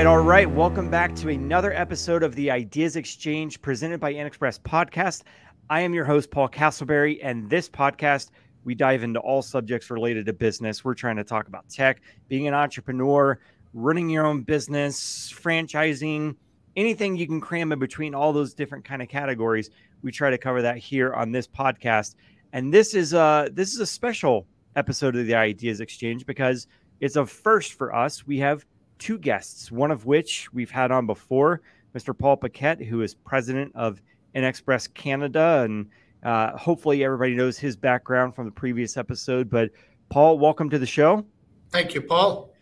right, all right. Welcome back to another episode of the Ideas Xchange presented by InXpress Podcast. I am your host, Paul Castleberry, and this podcast, we dive into all subjects related to business. We're trying to talk about tech, being an entrepreneur, running your own business, franchising, anything you can cram in between all those different kind of categories. We try to cover that here on this podcast. And this is a this is a special episode of the Ideas Xchange because it's a first for us. We have two guests, one of which we've had on before, Mr. Paul Paquette, who is president of InXpress Canada. And uh, hopefully everybody knows his background from the previous episode. But Paul, welcome to the show. Thank you, Paul.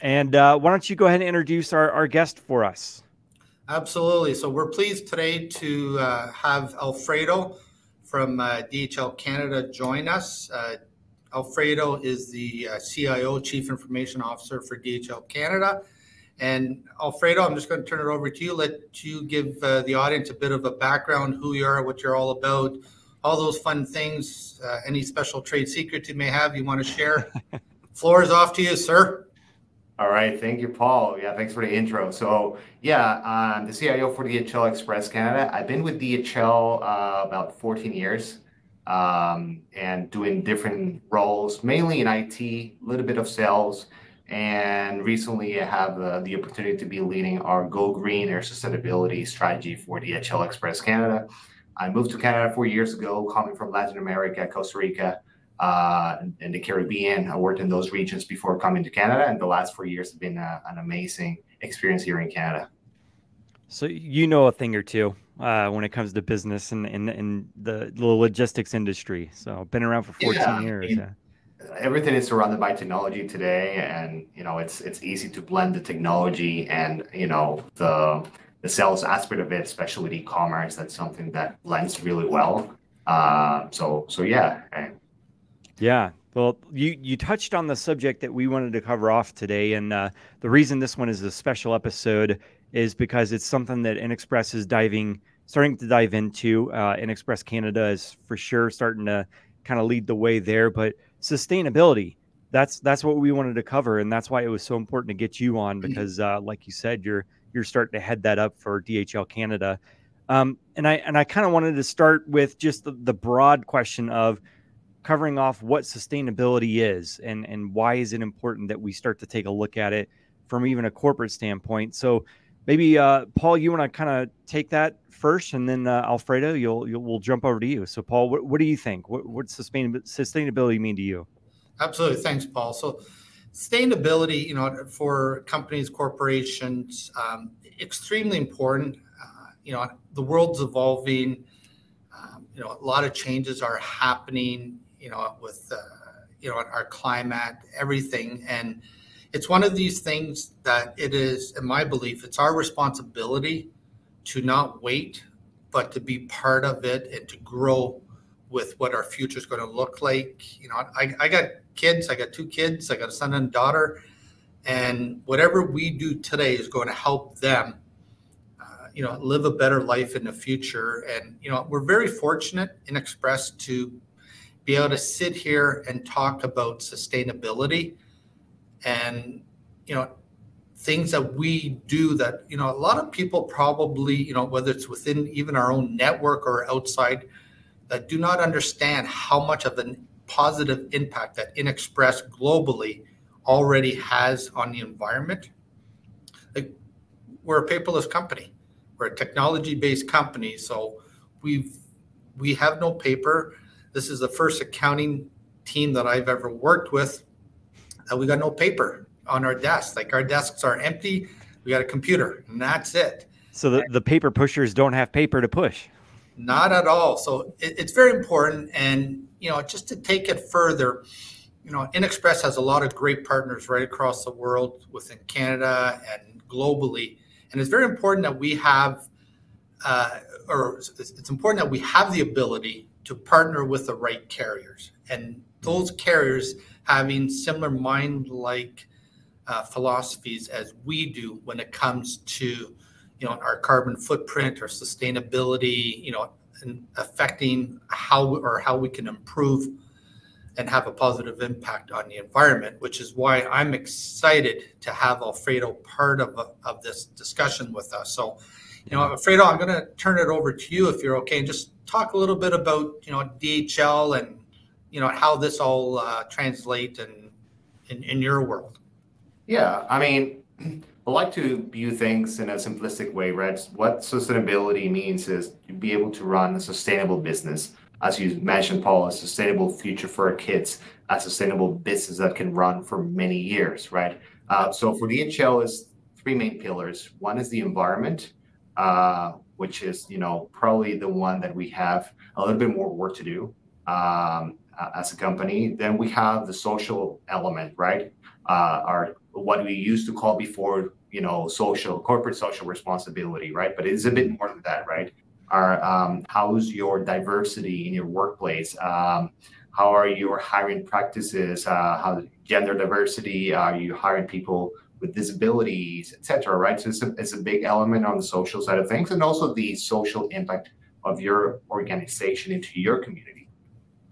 And uh, why don't you go ahead and introduce our, our guest for us? Absolutely. So we're pleased today to uh, have Alfredo from uh, DHL Canada join us. Alfredo is the uh, CIO, Chief Information Officer for DHL Canada. And Alfredo, I'm just going to turn it over to you. Let you give uh, the audience a bit of a background, who you are, what you're all about, all those fun things, uh, any special trade secrets you may have you want to share. Floor is off to you, sir. All right, thank you, Paul. Yeah, thanks for the intro. So, yeah, I'm the CIO for DHL Express Canada. I've been with DHL uh, about 14 years um, and doing different roles, mainly in IT, a little bit of sales. And recently, I have uh, the opportunity to be leading our Go Green Air Sustainability strategy for DHL Express Canada. I moved to Canada four years ago, coming from Latin America, Costa Rica, uh, and the Caribbean. I worked in those regions before coming to Canada, and the last four years have been a, uh, an amazing experience here in Canada. So you know a thing or two uh, when it comes to business and in, in, the, the logistics industry. So I've been around for 14 yeah, years. Yeah. Everything is surrounded by technology today, and you know it's it's easy to blend the technology and you know the the sales aspect of it, especially with e-commerce. That's something that blends really well. Uh, so so yeah. Yeah, well, you you touched on the subject that we wanted to cover off today, and uh, the reason this one is a special episode is because it's something that InXpress is diving, starting to dive into. Uh, InXpress Canada is for sure starting to kind of lead the way there, but sustainability. That's that's what we wanted to cover, and that's why it was so important to get you on because, uh, like you said, you're you're starting to head that up for DHL Canada. Um, and I and I kind of wanted to start with just the, the broad question of covering off what sustainability is and and why is it important that we start to take a look at it from even a corporate standpoint. So maybe uh, Paul, you want to kind of take that first, and then uh, Alfredo, you'll, you'll we'll jump over to you. So, Paul, what, what do you think? What what sustainability mean to you? Absolutely, thanks, Paul. So, sustainability, you know, for companies, corporations, um, extremely important. Uh, you know, the world's evolving. Um, you know, a lot of changes are happening. You know, with uh, you know our climate, everything, and it's one of these things that it is, in my belief, it's our responsibility to not wait, but to be part of it and to grow with what our future is going to look like. You know, I, I got kids, I got two kids, I got a son and a daughter, and whatever we do today is going to help them, uh, you know, live a better life in the future. And you know, we're very fortunate InXpress to be able to sit here and talk about sustainability and you know things that we do that you know a lot of people probably you know whether it's within even our own network or outside that do not understand how much of a positive impact that InXpress globally already has on the environment. Like we're a paperless company. We're a technology based company so we've we have no paper. This is the first accounting team that i've ever worked with uh, we got no paper on our desks. Like our desks are empty. We got a computer, and that's it. So the, the paper pushers don't have paper to push. Not at all. So it, it's very important. And you know, just to take it further, you know, InXpress has a lot of great partners right across the world, within Canada and globally. And it's very important that we have, uh, or it's important that we have the ability to partner with the right carriers. And those carriers having similar mind like uh, philosophies as we do when it comes to you know our carbon footprint or sustainability you know and affecting how or how we can improve and have a positive impact on the environment, which is why I'm excited to have Alfredo part of, of this discussion with us. So, you know, Alfredo, I'm going to turn it over to you if you're okay, and just talk a little bit about you know DHL and you know how this all uh, translate in, in in your world. Yeah, I mean, I like to view things in a simplistic way, right? What sustainability means is to be able to run a sustainable business as you mentioned, Paul, a sustainable future for our kids, a sustainable business that can run for many years, right? Uh, so for DHL is three main pillars. One is the environment, uh, which is you know probably the one that we have a little bit more work to do um, as a company. Then we have the social element, right? Uh, our what we used to call before, you know, social corporate social responsibility, right? But it's a bit more than that, right? are um, how's your diversity in your workplace um, how are your hiring practices uh, how gender diversity are you hiring people with disabilities etc right so it's a, it's a big element on the social side of things and also the social impact of your organization into your community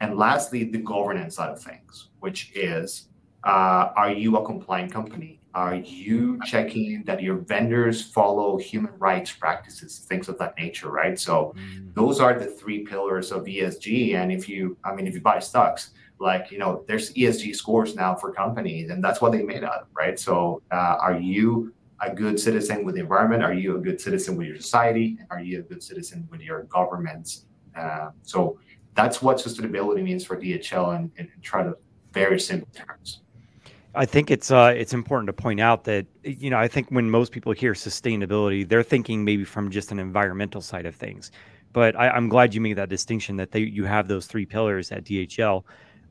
and lastly the governance side of things which is uh, are you a compliant company are you checking that your vendors follow human rights practices, things of that nature, right? So mm. those are the three pillars of ESG. And if you, I mean, if you buy stocks, like you know, there's ESG scores now for companies, and that's what they made up, right? So uh, are you a good citizen with the environment? Are you a good citizen with your society? Are you a good citizen with your governments? Uh, so that's what sustainability means for DHL and, try to very simple terms. I think it's uh, it's important to point out that you know I think when most people hear sustainability, they're thinking maybe from just an environmental side of things. But I, am glad you made that distinction that they, you have those three pillars at DHL.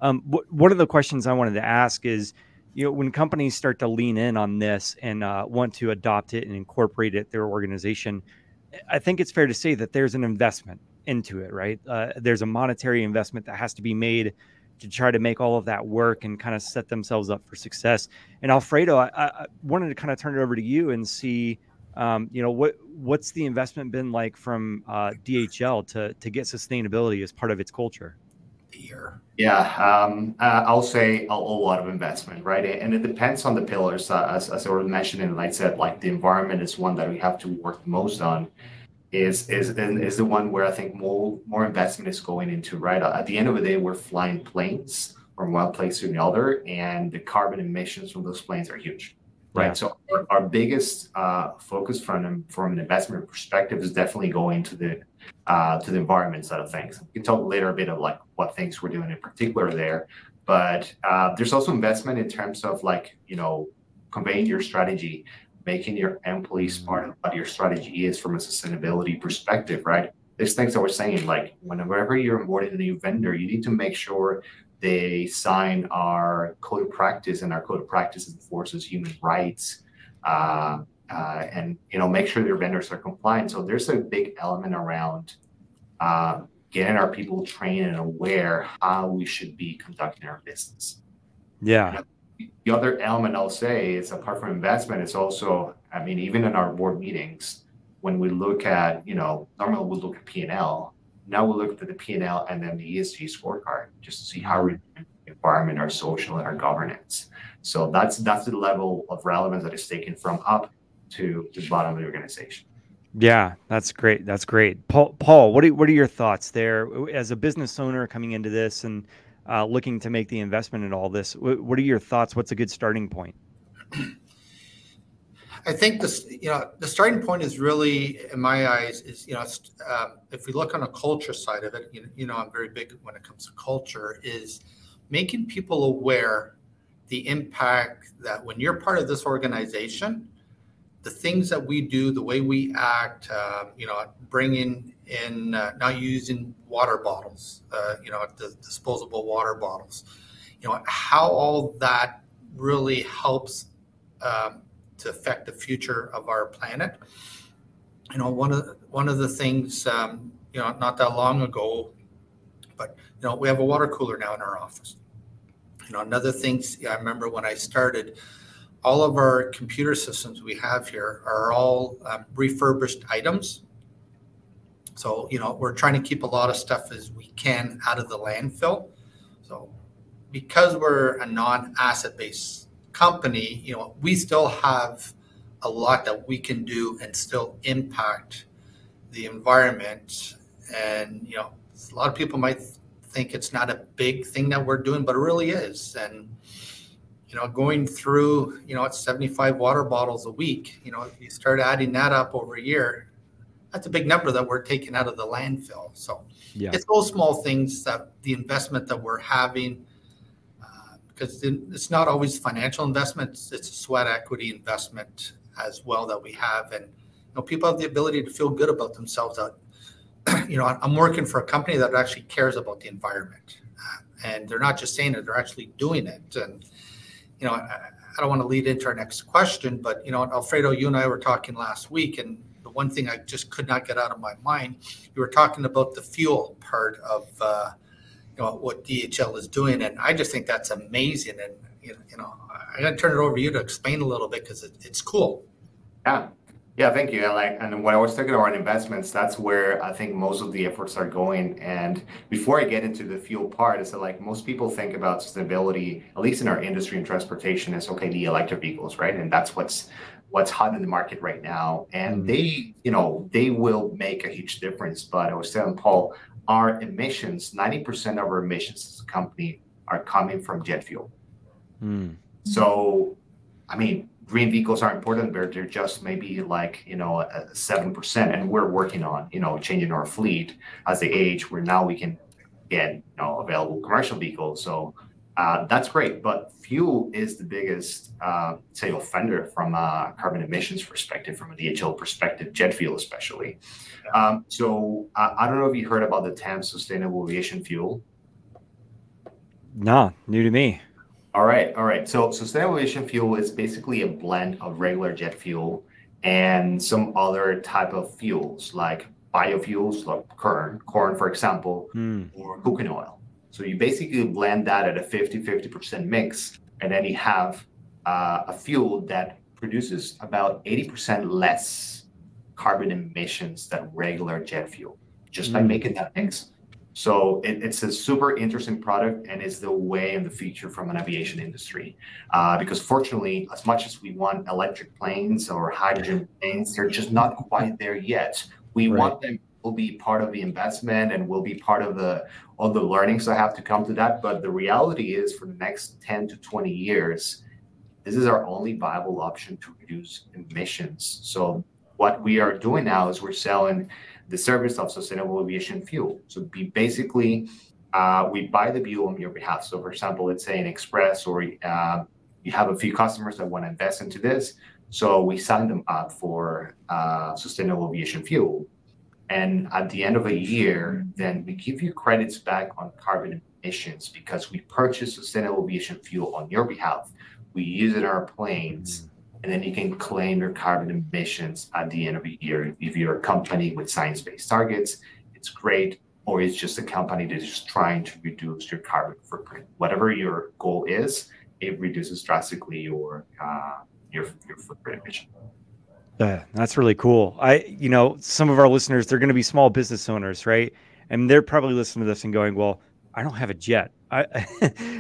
Um, wh- one of the questions I wanted to ask is, you know, when companies start to lean in on this and uh, want to adopt it and incorporate it their organization, I think it's fair to say that there's an investment into it, right? Uh, there's a monetary investment that has to be made to try to make all of that work and kind of set themselves up for success. And Alfredo, I, I wanted to kind of turn it over to you and see, um, you know, what what's the investment been like from uh, DHL to to get sustainability as part of its culture? Here. Yeah, um, uh, I'll say a, a, lot of investment, right? And it depends on the pillars, uh, as, as I already mentioned, and like I said, like the environment is one that we have to work most on is is is the one where I think more more investment is going into. Right at the end of the day, we're flying planes from one place to another, and the carbon emissions from those planes are huge. Right. Yeah. So our, our biggest uh, focus from from an investment perspective is definitely going to the uh, to the environment side of things. We can talk later a bit of like what things we're doing in particular there, but uh, there's also investment in terms of like you know conveying your strategy making your employees part of what your strategy is from a sustainability perspective, right? There's things that we're saying, like whenever you're onboarding a new vendor, you need to make sure they sign our code of practice, and our code of practice enforces human rights, uh, uh, and you know make sure their vendors are compliant. So there's a big element around uh, getting our people trained and aware how we should be conducting our business. Yeah the other element I'll say is apart from investment, it's also, I mean, even in our board meetings, when we look at, you know, normally we look at P and L. Now we look at the P and L and then the ESG scorecard just to see how we environment, our social, and our governance. So that's that's the level of relevance that is taken from up to the bottom of the organization. Yeah, that's great. That's great. Paul, Paul, what are what are your thoughts there as a business owner coming into this and uh, looking to make the investment in all this. What are your thoughts? What's a good starting point? I think this, you know, the starting point is really, in my eyes, is you know, um, if we look on a culture side of it, you, you know, I'm very big when it comes to culture, is making people aware the impact that when you're part of this organization, the things that we do, the way we act, um, you know, bringing in uh, not using water bottles, uh, you know, the disposable water bottles, you know, how all that really helps um, to affect the future of our planet. You know, one of the, one of the things, um, you know, not that long ago, but you know, we have a water cooler now in our office. You know, another thing I remember when I started, all of our computer systems we have here are all um, refurbished items. So, you know, we're trying to keep a lot of stuff as we can out of the landfill. So, because we're a non-asset based company, you know, we still have a lot that we can do and still impact the environment. And you know, a lot of people might think it's not a big thing that we're doing, but it really is. And you know, going through, you know, it's 75 water bottles a week. You know, if you start adding that up over a year, that's a big number that we're taking out of the landfill. So yeah. it's those small things that the investment that we're having, because uh, it's not always financial investments; it's a sweat equity investment as well that we have, and you know, people have the ability to feel good about themselves. That you know, I'm working for a company that actually cares about the environment, uh, and they're not just saying it; they're actually doing it. And you know, I, I don't want to lead into our next question, but you know, Alfredo, you and I were talking last week, and the one thing I just could not get out of my mind, you were talking about the fuel part of uh, you know what DHL is doing, and I just think that's amazing. And you know, I'm going to turn it over to you to explain a little bit because it, it's cool. Yeah, yeah, thank you. And like, and when I was talking about investments, that's where I think most of the efforts are going. And before I get into the fuel part, is that like most people think about sustainability, at least in our industry and transportation, is okay, the electric vehicles, right? And that's what's what's hot in the market right now. And mm-hmm. they, you know, they will make a huge difference. But I was telling Paul, our emissions, 90% of our emissions as a company are coming from jet fuel. Mm. So, I mean, green vehicles are important, but they're just maybe like you know seven percent, and we're working on you know changing our fleet as they age, where now we can get you know available commercial vehicles. So uh, that's great, but fuel is the biggest uh, say offender from a carbon emissions perspective, from a DHL perspective, jet fuel especially. Um, so uh, I don't know if you heard about the TAM Sustainable Aviation Fuel. No, new to me. All right, all right. So sustainable aviation fuel is basically a blend of regular jet fuel and some other type of fuels like biofuels like corn, corn for example, mm. or cooking oil. So you basically blend that at a 50-50% mix, and then you have uh, a fuel that produces about 80% less carbon emissions than regular jet fuel just mm. by hmm. making that mix. So it, it's a super interesting product and it's the way in the future from an aviation industry. Uh, because fortunately, as much as we want electric planes or hydrogen planes, they're just not quite there yet. We right. want them will be part of the investment and will be part of the all the learnings that have to come to that. But the reality is for the next 10 to 20 years, this is our only viable option to reduce emissions. So what we are doing now is we're selling the service of sustainable aviation fuel. So basically, uh, we buy the fuel on your behalf. So for example, let's say InXpress or uh, you have a few customers that want to invest into this. So we sign them up for uh, sustainable aviation fuel. And at the end of a year, then we give you credits back on carbon emissions because we purchase sustainable aviation fuel on your behalf. We use it in our planes and then you can claim your carbon emissions at the end of the year. If you're a company with science-based targets, it's great, or it's just a company that is trying to reduce your carbon footprint. Whatever your goal is, it reduces drastically your uh, your your footprint emission. Yeah, that's really cool. I, you know, some of our listeners, they're going to be small business owners, right? And they're probably listening to this and going, "Well, I don't have a jet. I,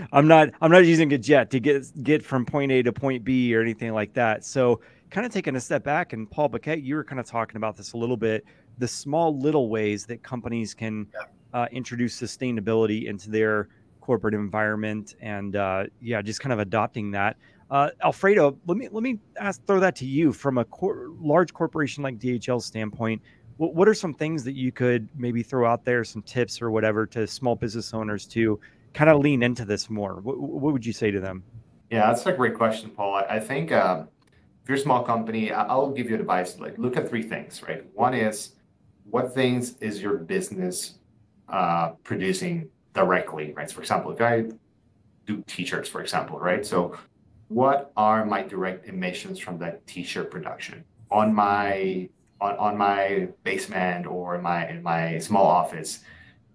I'm not I'm not using a jet to get get from point A to point B or anything like that. So kind of taking a step back and Paul Paquette, you were kind of talking about this a little bit, the small little ways that companies can uh, introduce sustainability into their corporate environment and uh, yeah, just kind of adopting that. Uh, Alfredo, let me let me ask throw that to you from a cor- large corporation like DHL standpoint. What, what are some things that you could maybe throw out there, some tips or whatever to small business owners to kind of lean into this more? What, what would you say to them? Yeah, that's a great question, Paul. I, I think um, if you're a small company, I'll give you advice. Like, look at three things, right? One is what things is your business uh, producing directly, right? So for example, if I do t-shirts, for example, right? So what are my direct emissions from that t-shirt production on my on, on my basement or in my in my small office?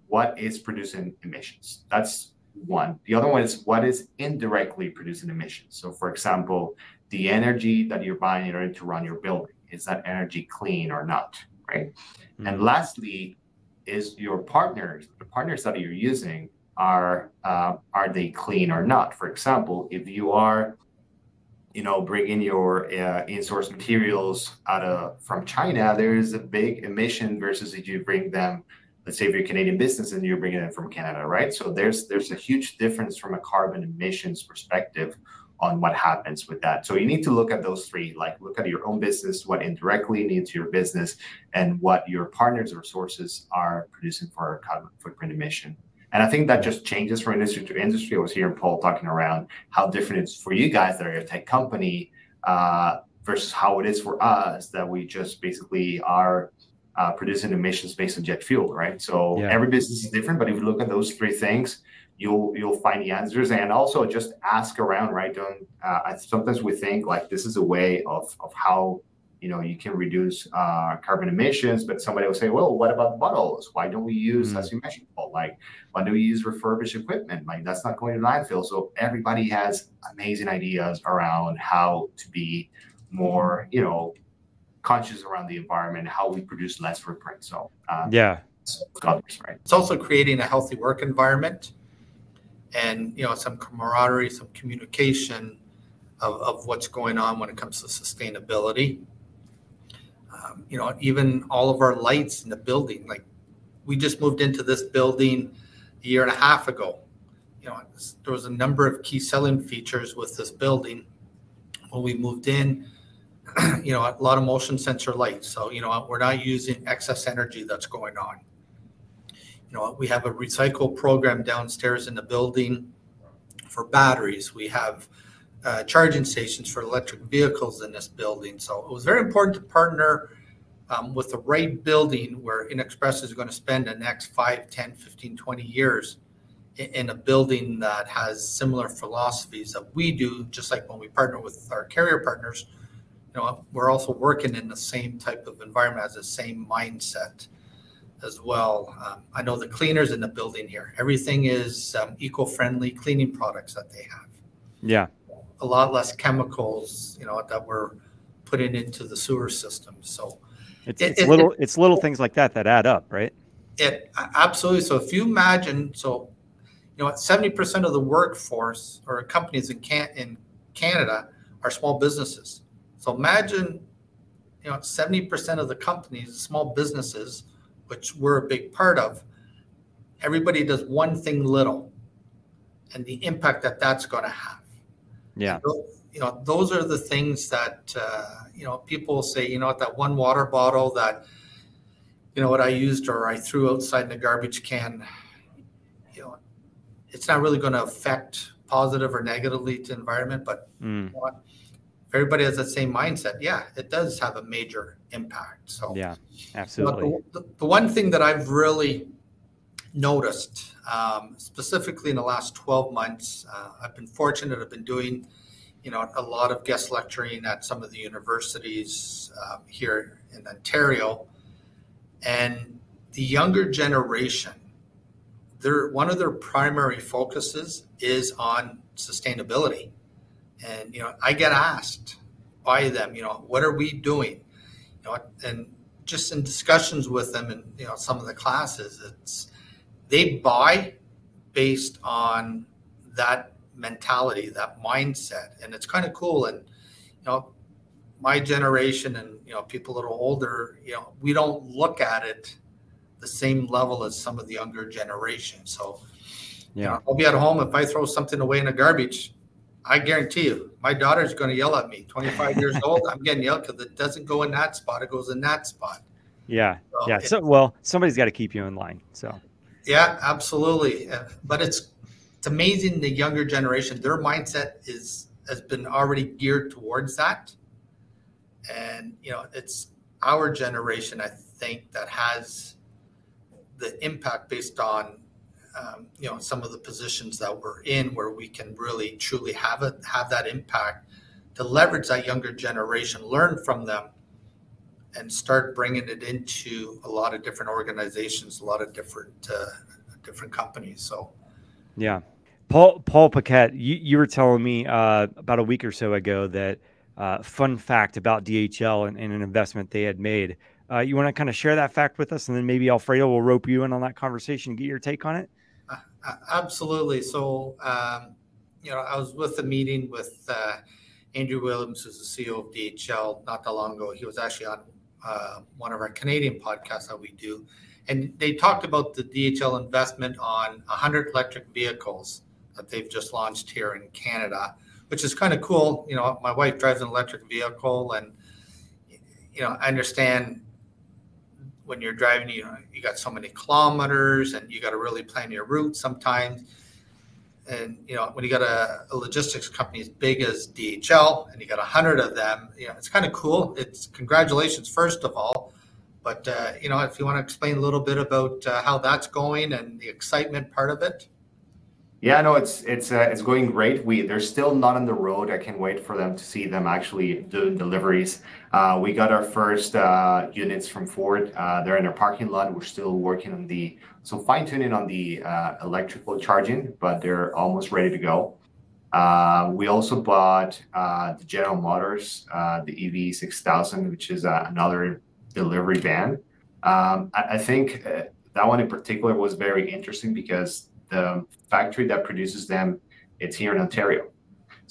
What is producing emissions? That's one. The other one is what is indirectly producing emissions. So, for example, the energy that you're buying in order to run your building is that energy clean or not, right? Mm-hmm. And lastly, is your partners, the partners that you're using, are uh, are they clean or not? For example, if you are you know bringing your uh, in-source materials out of from China, there is a big emission versus if you bring them, let's say if you're a Canadian business and you're bringing them from Canada, right? So there's there's a huge difference from a carbon emissions perspective on what happens with that. So you need to look at those three, like look at your own business, what indirectly needs your business, and what your partners or sources are producing for carbon footprint emission. And I think that just changes from industry to industry. I was hearing Paul talking around how different it's for you guys that are a tech company uh, versus how it is for us that we just basically are uh, producing emissions based on jet fuel, right? So yeah. every business is different, but if you look at those three things, you'll you'll find the answers. And also just ask around, right? Don't uh, sometimes we think like this is a way of of how you know you can reduce uh, carbon emissions but somebody will say well what about bottles? Why don't we use mm-hmm. as you mentioned Paul, like why do we use refurbished equipment? Like that's not going to landfill. So everybody has amazing ideas around how to be more you know conscious around the environment how we produce less footprint. So um, yeah. Others, right? It's also creating a healthy work environment and you know some camaraderie some communication of, of what's going on when it comes to sustainability um, you know, even all of our lights in the building. Like we just moved into this building a year and a half ago. You know, there was a number of key selling features with this building. When we moved in, you know, a lot of motion sensor lights. So, you know, we're not using excess energy that's going on. You know, we have a recycle program downstairs in the building for batteries. We have uh, charging stations for electric vehicles in this building. So it was very important to partner um, with the right building where InXpress is going to spend the next 5, 10, 15, 20 years in, in a building that has similar philosophies that we do, just like when we partner with our carrier partners. You know, we're also working in the same type of environment as the same mindset as well. Um, I know the cleaners in the building here. Everything is um, eco-friendly cleaning products that they have. Yeah a lot less chemicals, you know, that we're putting into the sewer system. So it's, it, it's it, little it, it's little things like that that add up, right? It absolutely. So if you imagine, so you know, seventy percent of the workforce or companies in can in Canada are small businesses. So imagine, you know, seventy percent of the companies, small businesses, which we're a big part of. Everybody does one thing little, and the impact that that's going to have. Yeah. You know, those are the things that, uh, you know, people say, you know what, that one water bottle that, you know, what I used or I threw outside in the garbage can, you know, it's not really going to affect positive or negatively to environment, but mm. you know if everybody has the same mindset, yeah, it does have a major impact. So yeah, absolutely. You know, the, the, the, one thing that I've really noticed, um, specifically in the last 12 months. Uh, I've been fortunate. I've been doing, you know, a lot of guest lecturing at some of the universities um, here in Ontario, and the younger generation, their one of their primary focuses is on sustainability, and you know, I get asked by them, you know, what are we doing, you know, and just in discussions with them and you know some of the classes, it's they buy based on that mentality, that mindset, and it's kind of cool. And you know, my generation and you know people that are older, you know, we don't look at it the same level as some of the younger generation. So, yeah, you know, I'll be at home if I throw something away in the garbage. I guarantee you, my daughter's going to yell at me. 25 years old, I'm getting yelled because it doesn't go in that spot; it goes in that spot. Yeah, so yeah. So, well, somebody's got to keep you in line. So yeah, absolutely. Uh, but it's it's amazing the younger generation, their mindset is has been already geared towards that. And you know, it's our generation, I think, that has the impact based on um, you know some of the positions that we're in, where we can really truly have it have that impact to leverage that younger generation, learn from them, and start bringing it into a lot of different organizations, a lot of different uh, different companies. So, yeah, Paul Paul Paquette, you, you were telling me uh, about a week or so ago that uh, fun fact about DHL and, and, an investment they had made. Uh, you want to kind of share that fact with us, and then maybe Alfredo will rope you in on that conversation and get your take on it. Uh, Absolutely. So, um, you know, I was with a meeting with uh, Andrew Williams, who's the CEO of DHL, not that long ago. He was actually on uh, one of our Canadian podcasts that we do, and they talked about the DHL investment on 100 electric vehicles that they've just launched here in Canada, which is kind of cool. You know, my wife drives an electric vehicle, and you know, I understand when you're driving, you know, you got so many kilometers, and you got to really plan your route sometimes. And you know, when you got a, a logistics company as big as DHL, and you got a hundred of them, you know, it's kind of cool. It's congratulations, first of all. But uh, you know, if you want to explain a little bit about uh, how that's going and the excitement part of it. Yeah, no, it's it's uh, it's going great. We they're still not on the road. I can't wait for them to see them actually doing deliveries. Uh, we got our first uh, units from Ford. Uh, they're in our parking lot. We're still working on the so fine tuning on the uh, electrical charging, but they're almost ready to go. Uh, we also bought the General Motors, the EV six thousand, which is another delivery van. Um, I, I think that one in particular was very interesting because the factory that produces them, it's here in Ontario.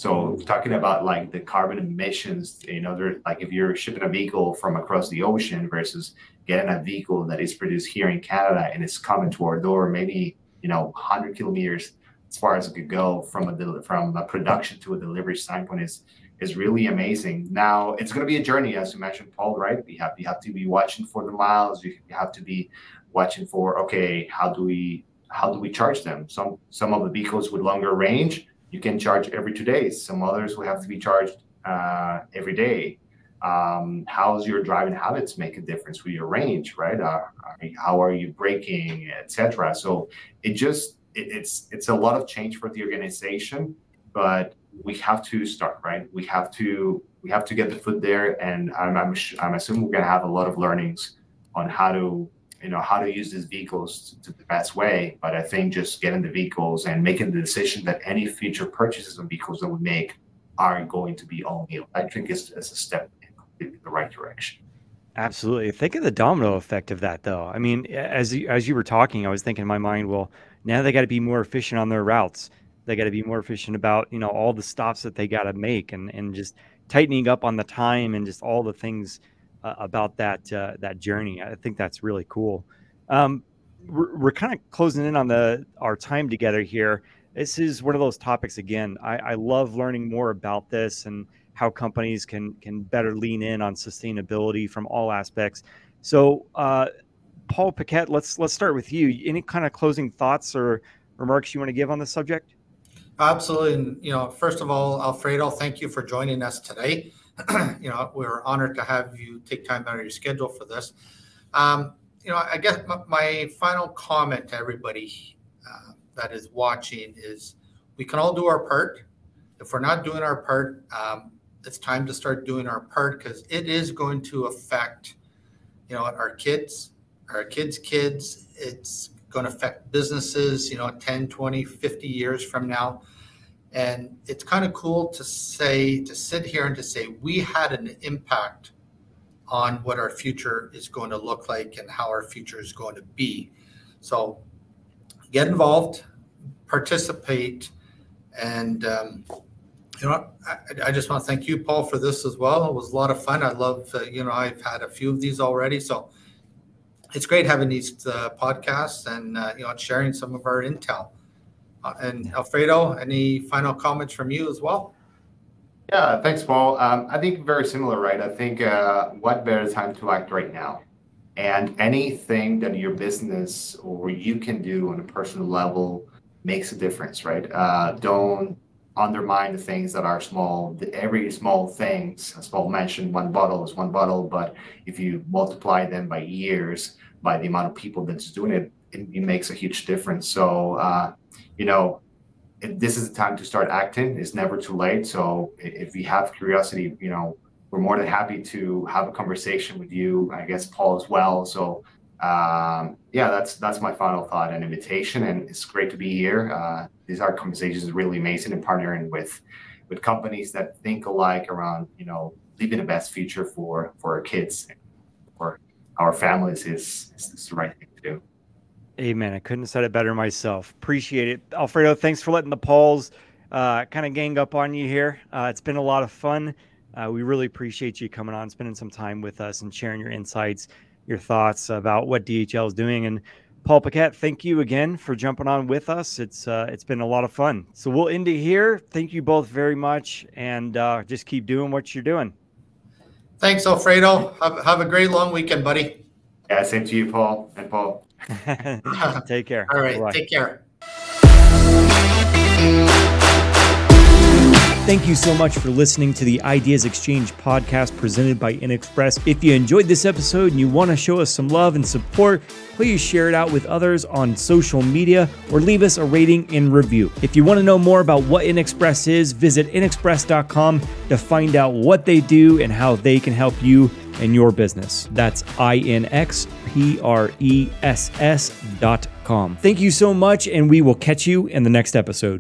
So talking about like the carbon emissions, you know, they're like if you're shipping a vehicle from across the ocean versus getting a vehicle that is produced here in Canada and it's coming to our door, maybe you know 100 kilometers as far as it could go from a from a production to a delivery standpoint is is really amazing. Now it's going to be a journey, as you mentioned, Paul. Right? We have you have to be watching for the miles. You have to be watching for okay, how do we how do we charge them? Some some of the vehicles with longer range, you can charge every two days. Some others will have to be charged uh, every day. Um, how's your driving habits make a difference with your range, right? Uh, how are you braking, etc. So it just it, it's it's a lot of change for the organization, but we have to start right. We have to we have to get the foot there, and I'm I'm, I'm assuming we're gonna have a lot of learnings on how to you know how to use these vehicles to, to the best way. But i think just getting the vehicles and making the decision that any future purchases of vehicles that we make are going to be only electric is, is a step in the right direction. Absolutely. Think of the domino effect of that though. I mean as you, as you were talking i was thinking in my mind well now they got to be more efficient on their routes. They got to be more efficient about you know all the stops that they got to make and and just tightening up on the time and just all the things uh, about that uh, that journey. I think that's really cool. Um, we're, we're kind of closing in on the our time together here. This is one of those topics again. I, I love learning more about this and how companies can can better lean in on sustainability from all aspects. So, uh, Paul Paquette, let's let's start with you. Any kind of closing thoughts or remarks you want to give on the subject? Absolutely. And, you know, first of all, Alfredo, thank you for joining us today. you know, we're honored to have you take time out of your schedule for this. Um, you know, I guess my, my, final comment to everybody uh, that is watching is we can all do our part. If we're not doing our part, um, it's time to start doing our part because it is going to affect, you know, our kids, our kids' kids. It's going to affect businesses, you know, 10, 20, 50 years from now. And it's kind of cool to say, to sit here and to say, we had an impact on what our future is going to look like and how our future is going to be. So get involved, participate, and um, you know, I, I, just want to thank you, Paul, for this as well. It was a lot of fun. I love, uh, you know, I've had a few of these already, so it's great having these uh, podcasts and uh, you know sharing some of our intel. Uh, and Alfredo, any final comments from you as well? Yeah, thanks, Paul. Um, I think very similar, right? I think uh, what better time to act right now? And anything that your business or you can do on a personal level makes a difference, right? Uh, don't undermine the things that are small. Every small things, as Paul mentioned, one bottle is one bottle, but if you multiply them by years, by the amount of people that's doing it, it, it makes a huge difference. So, uh, you know, this is the time to start acting. It's never too late. So, if you have curiosity, you know, we're more than happy to have a conversation with you. I guess Paul as well. So, um, yeah, that's that's my final thought and invitation. And it's great to be here. Uh, these are conversations really amazing and partnering with with companies that think alike around, you know, leaving the best future for for our kids, for our families is, is the right thing. Amen. I couldn't have said it better myself. Appreciate it. Alfredo, thanks for letting the Pauls uh, kind of gang up on you here. Uh, it's been a lot of fun. Uh, we really appreciate you coming on, spending some time with us, and sharing your insights, your thoughts about what DHL is doing. And Paul Paquette, thank you again for jumping on with us. It's uh, it's been a lot of fun. So we'll end it here. Thank you both very much, and uh, just keep doing what you're doing. Thanks, Alfredo. Have, have a great long weekend, buddy. Yeah, same to you, Paul and Paul. Take care. All right, Bye-bye. take care. Thank you so much for listening to the Ideas Xchange podcast presented by InXpress. If you enjoyed this episode and you want to show us some love and support, please share it out with others on social media or leave us a rating and review. If you want to know more about what InXpress is, visit inxpress.com to find out what they do and how they can help you and your business. That's I N X P R E S S dot com. Thank you so much, and we will catch you in the next episode.